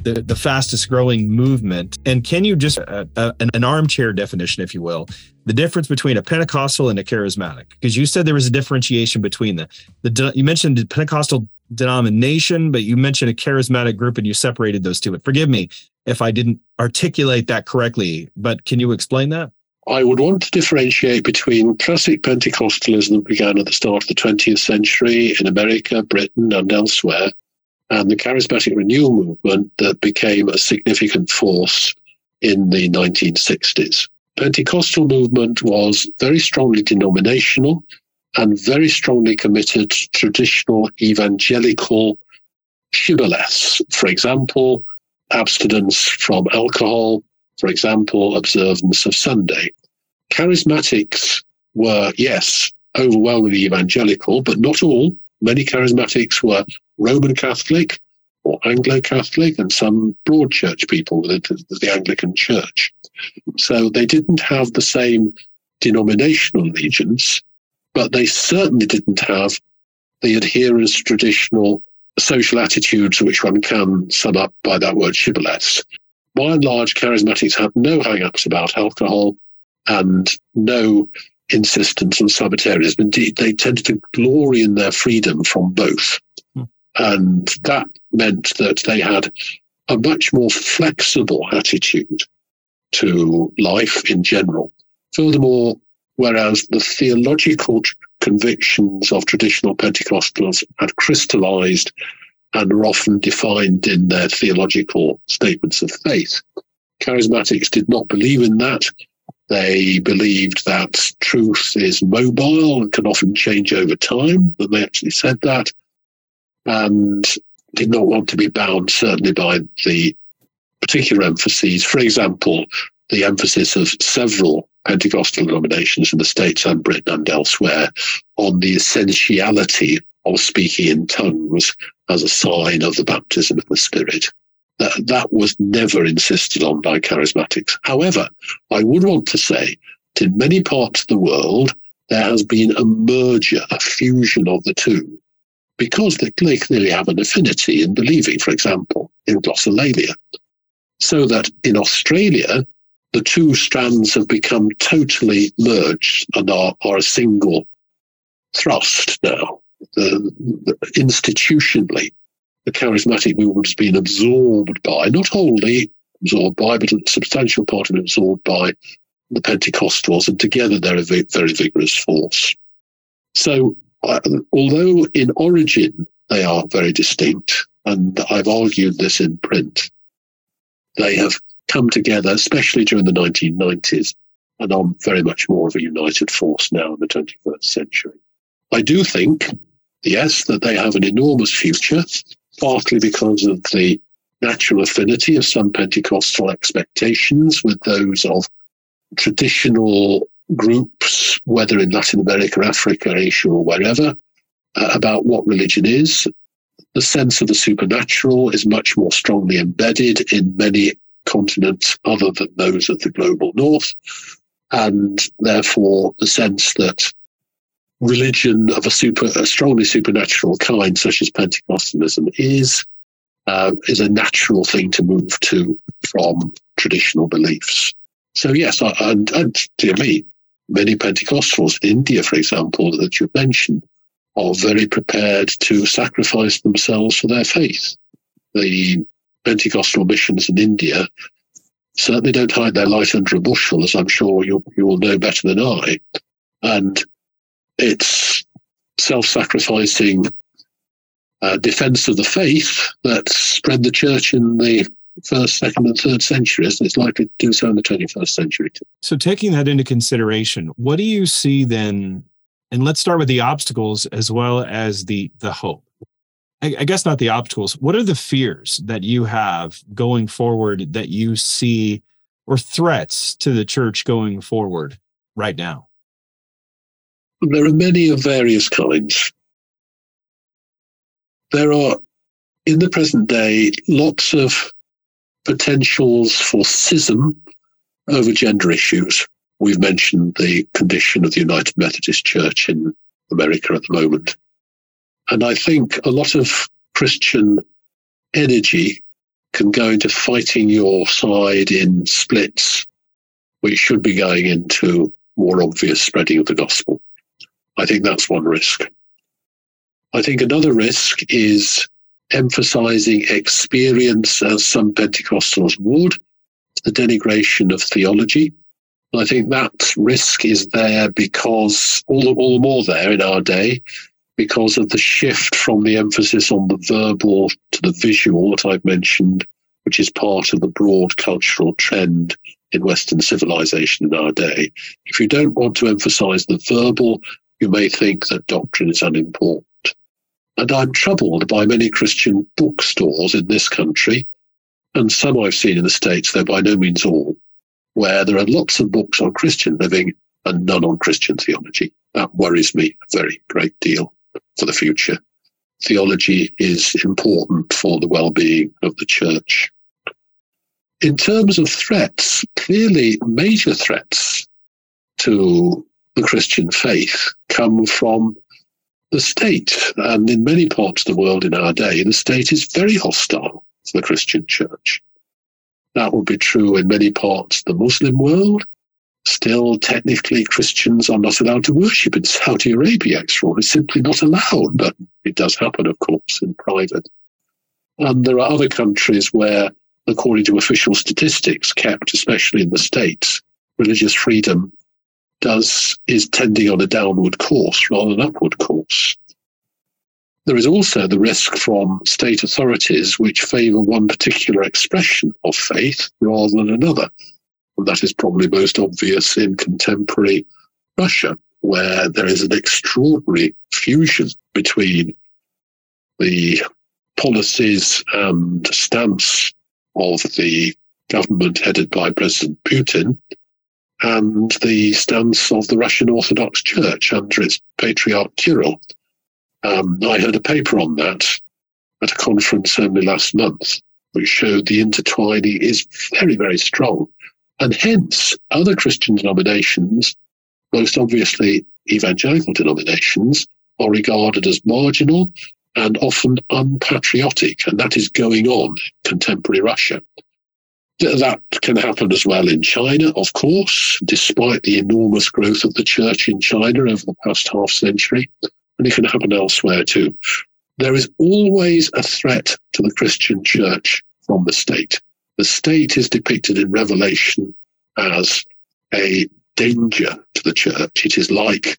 [SPEAKER 2] the, the fastest growing movement. And can you just, uh, uh, an, an armchair definition, if you will, the difference between a Pentecostal and a charismatic? Because you said there was a differentiation between the, the you mentioned the Pentecostal denomination, but you mentioned a charismatic group and you separated those two. But forgive me if I didn't articulate that correctly, but can you explain that?
[SPEAKER 1] I would want to differentiate between classic Pentecostalism that began at the start of the 20th century in America, Britain, and elsewhere, and the charismatic renewal movement that became a significant force in the 1960s. Pentecostal movement was very strongly denominational and very strongly committed to traditional evangelical shibboleths. For example, abstinence from alcohol, for example, observance of Sunday. Charismatics were, yes, overwhelmingly evangelical, but not all. Many charismatics were Roman Catholic or Anglo Catholic, and some broad church people within the Anglican Church. So they didn't have the same denominational allegiance, but they certainly didn't have the adherence to traditional social attitudes, which one can sum up by that word shibboleths by and large, charismatics have no hang-ups about alcohol and no insistence on Sabbatarianism. Indeed, they tended to glory in their freedom from both. Hmm. And that meant that they had a much more flexible attitude to life in general. Furthermore, whereas the theological convictions of traditional Pentecostals had crystallized and are often defined in their theological statements of faith. Charismatics did not believe in that. They believed that truth is mobile and can often change over time, and they actually said that, and did not want to be bound, certainly, by the particular emphases. For example, the emphasis of several Pentecostal denominations in the States and Britain and elsewhere on the essentiality of speaking in tongues as a sign of the baptism of the Spirit. That, that was never insisted on by charismatics. However, I would want to say that in many parts of the world, there has been a merger, a fusion of the two, because they, they clearly have an affinity in believing, for example, in glossolalia. So that in Australia, the two strands have become totally merged and are, are a single thrust now. The, the, institutionally, the charismatic movement has been absorbed by, not wholly absorbed by, but a substantial part of it absorbed by the Pentecostals, and together they're a very vigorous force. So, uh, although in origin they are very distinct, and I've argued this in print, they have come together, especially during the 1990s, and are very much more of a united force now in the 21st century. I do think, yes, that they have an enormous future, partly because of the natural affinity of some Pentecostal expectations with those of traditional groups, whether in Latin America, Africa, Asia, or wherever, uh, about what religion is. The sense of the supernatural is much more strongly embedded in many continents other than those of the global north. And therefore, the sense that religion of a super, a strongly supernatural kind, such as Pentecostalism, is uh, is a natural thing to move to from traditional beliefs. So yes, and, and dear me, many Pentecostals in India, for example, that you mentioned, are very prepared to sacrifice themselves for their faith. The Pentecostal missions in India certainly don't hide their light under a bushel, as I'm sure you you will know better than I. And it's self-sacrificing uh, defense of the faith that spread the church in the first, second, and third centuries, and it's likely to do so in the 21st century.
[SPEAKER 2] So, taking that into consideration, what do you see then? And let's start with the obstacles as well as the the hope. I, I guess not the obstacles. What are the fears that you have going forward that you see, or threats to the church going forward right now?
[SPEAKER 1] There are many of various kinds. There are, in the present day, lots of potentials for schism over gender issues. We've mentioned the condition of the United Methodist Church in America at the moment. And I think a lot of Christian energy can go into fighting your side in splits, which should be going into more obvious spreading of the gospel. I think that's one risk. I think another risk is emphasizing experience as some Pentecostals would, the denigration of theology. I think that risk is there because all the, all the more there in our day because of the shift from the emphasis on the verbal to the visual that I've mentioned, which is part of the broad cultural trend in Western civilization in our day. If you don't want to emphasize the verbal, you may think that doctrine is unimportant. And I'm troubled by many Christian bookstores in this country, and some I've seen in the States, though by no means all, where there are lots of books on Christian living and none on Christian theology. That worries me a very great deal for the future. Theology is important for the well being of the church. In terms of threats, clearly major threats to the Christian faith come from the state. And in many parts of the world in our day, the state is very hostile to the Christian church. That would be true in many parts of the Muslim world. Still, technically, Christians are not allowed to worship in Saudi Arabia. It's simply not allowed, but it does happen, of course, in private. And there are other countries where, according to official statistics kept, especially in the States, religious freedom does is tending on a downward course rather than upward course. There is also the risk from state authorities which favour one particular expression of faith rather than another. And that is probably most obvious in contemporary Russia, where there is an extraordinary fusion between the policies and stance of the government headed by President Putin and the stance of the Russian Orthodox Church under its patriarch Kirill. Um, I heard a paper on that at a conference only last month, which showed the intertwining is very, very strong. And hence, other Christian denominations, most obviously evangelical denominations, are regarded as marginal and often unpatriotic. And that is going on in contemporary Russia. That can happen as well in China, of course, despite the enormous growth of the church in China over the past half century. And it can happen elsewhere too. There is always a threat to the Christian church from the state. The state is depicted in Revelation as a danger to the church. It is like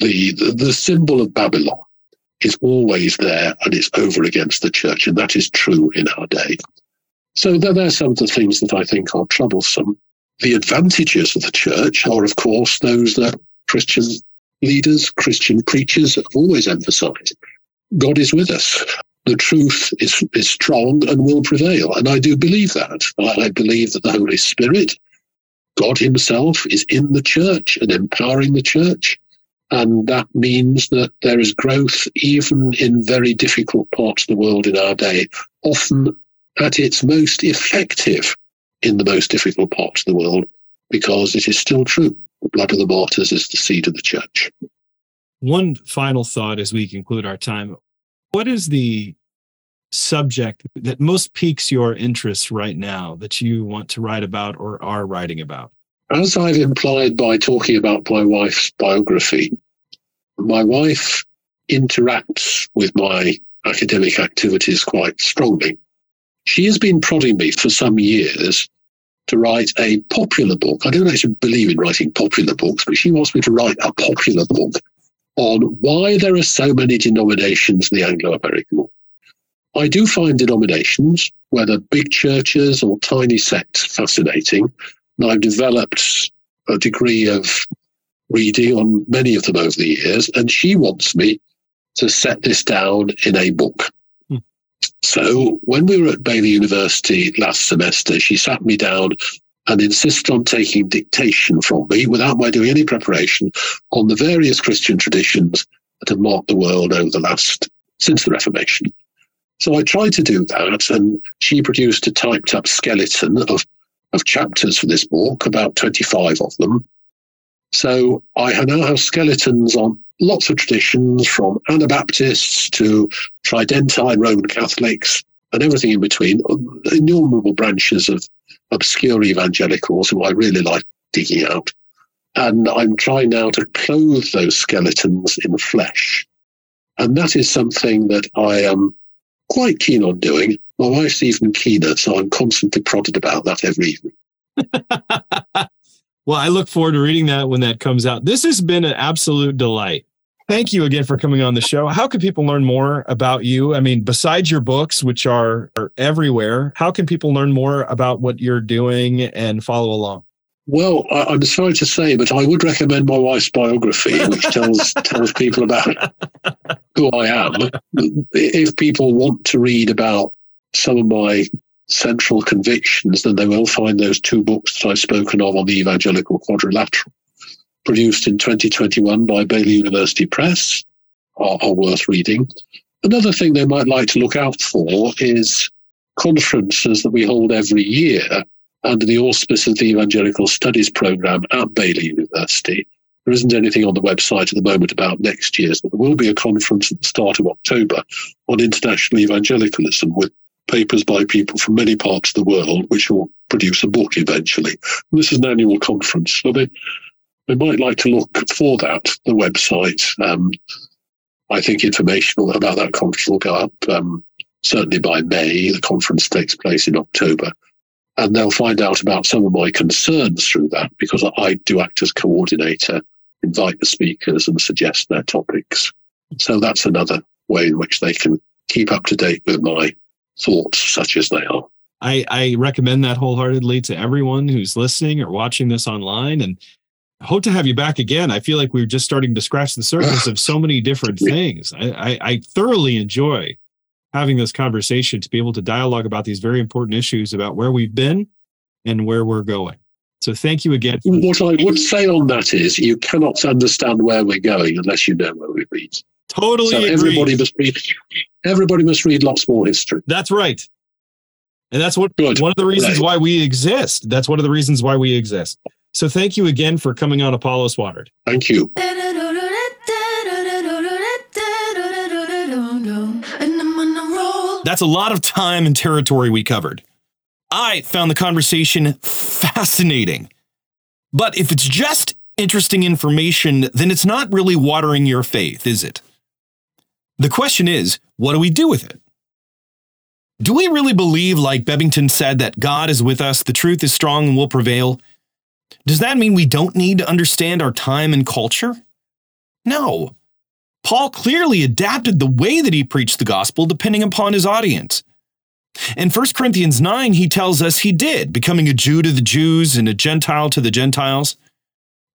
[SPEAKER 1] the, the, the symbol of Babylon is always there and it's over against the church. And that is true in our day. So are some of the things that I think are troublesome. The advantages of the church are, of course, those that Christian leaders, Christian preachers have always emphasized. God is with us. The truth is, is strong and will prevail. And I do believe that. I believe that the Holy Spirit, God Himself, is in the church and empowering the church. And that means that there is growth even in very difficult parts of the world in our day, often at its most effective in the most difficult parts of the world, because it is still true. The blood of the martyrs is the seed of the church.
[SPEAKER 2] One final thought as we conclude our time. What is the subject that most piques your interest right now that you want to write about or are writing about?
[SPEAKER 1] As I've implied by talking about my wife's biography, my wife interacts with my academic activities quite strongly. She has been prodding me for some years to write a popular book. I don't actually believe in writing popular books, but she wants me to write a popular book on why there are so many denominations in the Anglo American War. I do find denominations, whether big churches or tiny sects, fascinating. And I've developed a degree of reading on many of them over the years. And she wants me to set this down in a book. So when we were at Baylor University last semester, she sat me down and insisted on taking dictation from me without my doing any preparation on the various Christian traditions that have marked the world over the last since the Reformation. So I tried to do that, and she produced a typed up skeleton of, of chapters for this book, about 25 of them. So I now have skeletons on lots of traditions from Anabaptists to Tridentine Roman Catholics and everything in between, uh, innumerable branches of obscure evangelicals who I really like digging out. And I'm trying now to clothe those skeletons in flesh. And that is something that I am quite keen on doing. My wife's even keener, so I'm constantly prodded about that every evening.
[SPEAKER 2] well, I look forward to reading that when that comes out. This has been an absolute delight. Thank you again for coming on the show. How can people learn more about you? I mean, besides your books, which are, are everywhere, how can people learn more about what you're doing and follow along?
[SPEAKER 1] Well, I'm sorry to say, but I would recommend my wife's biography, which tells tells people about who I am. If people want to read about some of my central convictions, then they will find those two books that I've spoken of on the Evangelical Quadrilateral, produced in 2021 by Baylor University Press, are, are worth reading. Another thing they might like to look out for is conferences that we hold every year under the auspices of the Evangelical Studies Program at Baylor University. There isn't anything on the website at the moment about next year's, but there will be a conference at the start of October on international evangelicalism with papers by people from many parts of the world, which will produce a book eventually. And this is an annual conference, so they, they might like to look for that, the website. Um, I think information about that conference will go up um, certainly by May. The conference takes place in October and they'll find out about some of my concerns through that because I do act as coordinator, invite the speakers and suggest their topics. So that's another way in which they can keep up to date with my thoughts, such as they are.
[SPEAKER 2] I, I recommend that wholeheartedly to everyone who's listening or watching this online and hope to have you back again. I feel like we're just starting to scratch the surface of so many different things. I, I, I thoroughly enjoy having this conversation to be able to dialogue about these very important issues about where we've been and where we're going.
[SPEAKER 6] So thank you again.
[SPEAKER 1] What I would say on that is you cannot understand where we're going unless you know where we've been.
[SPEAKER 6] Totally
[SPEAKER 1] So
[SPEAKER 6] agree.
[SPEAKER 1] everybody must read everybody must read lots more history.
[SPEAKER 6] That's right. And that's what
[SPEAKER 1] Good.
[SPEAKER 6] one of the reasons
[SPEAKER 1] Right.
[SPEAKER 6] why we exist. That's one of the reasons why we exist. So thank you again for coming on Apollos Watered.
[SPEAKER 1] Thank you.
[SPEAKER 2] That's a lot of time and territory we covered. I found the conversation fascinating. But if it's just interesting information, then it's not really watering your faith, is it? The question is, what do we do with it? Do we really believe, like Bebbington said, that God is with us, the truth is strong and will prevail? Does that mean we don't need to understand our time and culture? No. Paul clearly adapted the way that he preached the gospel depending upon his audience. In 1 Corinthians 9, he tells us he did, becoming a Jew to the Jews and a Gentile to the Gentiles.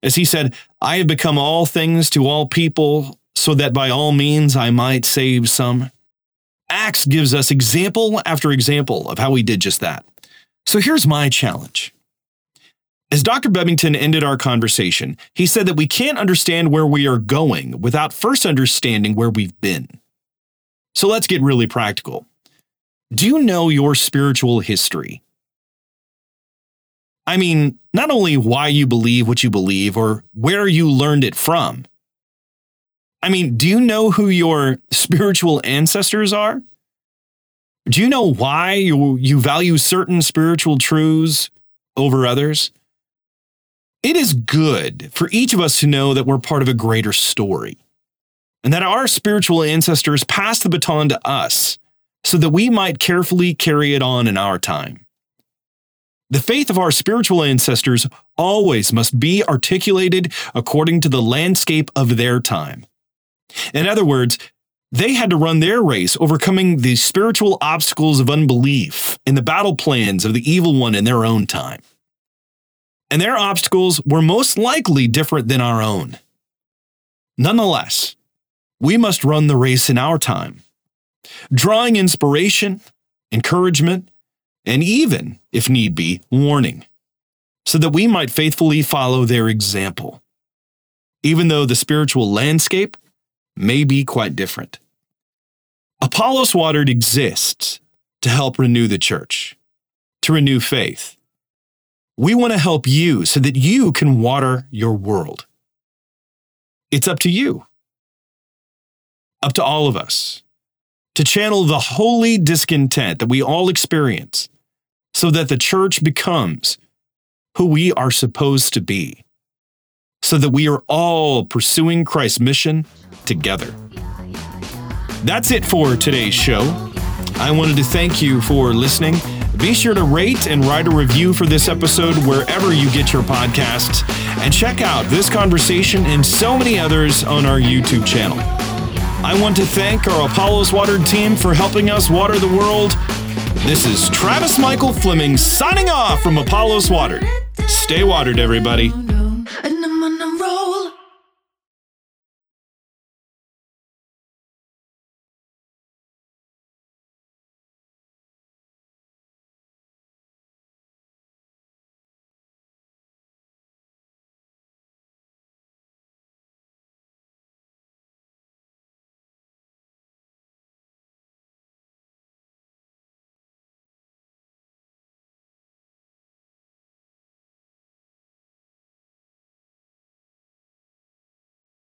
[SPEAKER 2] As he said, I have become all things to all people, so that by all means I might save some. Acts gives us example after example of how he did just that. So here's my challenge. As Dr. Bebbington ended our conversation, he said that we can't understand where we are going without first understanding where we've been. So let's get really practical. Do you know your spiritual history? I mean, not only why you believe what you believe or where you learned it from. I mean, do you know who your spiritual ancestors are? Do you know why you, you value certain spiritual truths over others? It is good for each of us to know that we're part of a greater story and that our spiritual ancestors passed the baton to us so that we might carefully carry it on in our time. The faith of our spiritual ancestors always must be articulated according to the landscape of their time. In other words, they had to run their race overcoming the spiritual obstacles of unbelief and the battle plans of the evil one in their own time. And their obstacles were most likely different than our own. Nonetheless, we must run the race in our time, drawing inspiration, encouragement, and even, if need be, warning, so that we might faithfully follow their example, even though the spiritual landscape may be quite different. Apollos Watered exists to help renew the church, to renew faith. We want to help you so that you can water your world. It's up to you, up to all of us, to channel the holy discontent that we all experience so that the church becomes who we are supposed to be, so that we are all pursuing Christ's mission together. That's it for today's show. I wanted to thank you for listening. Be sure to rate and write a review for this episode wherever you get your podcasts, and check out this conversation and so many others on our YouTube channel. I want to thank our Apollos Watered team for helping us water the world. This is Travis Michael Fleming signing off from Apollos Watered. Stay watered, everybody and I'm on a roll.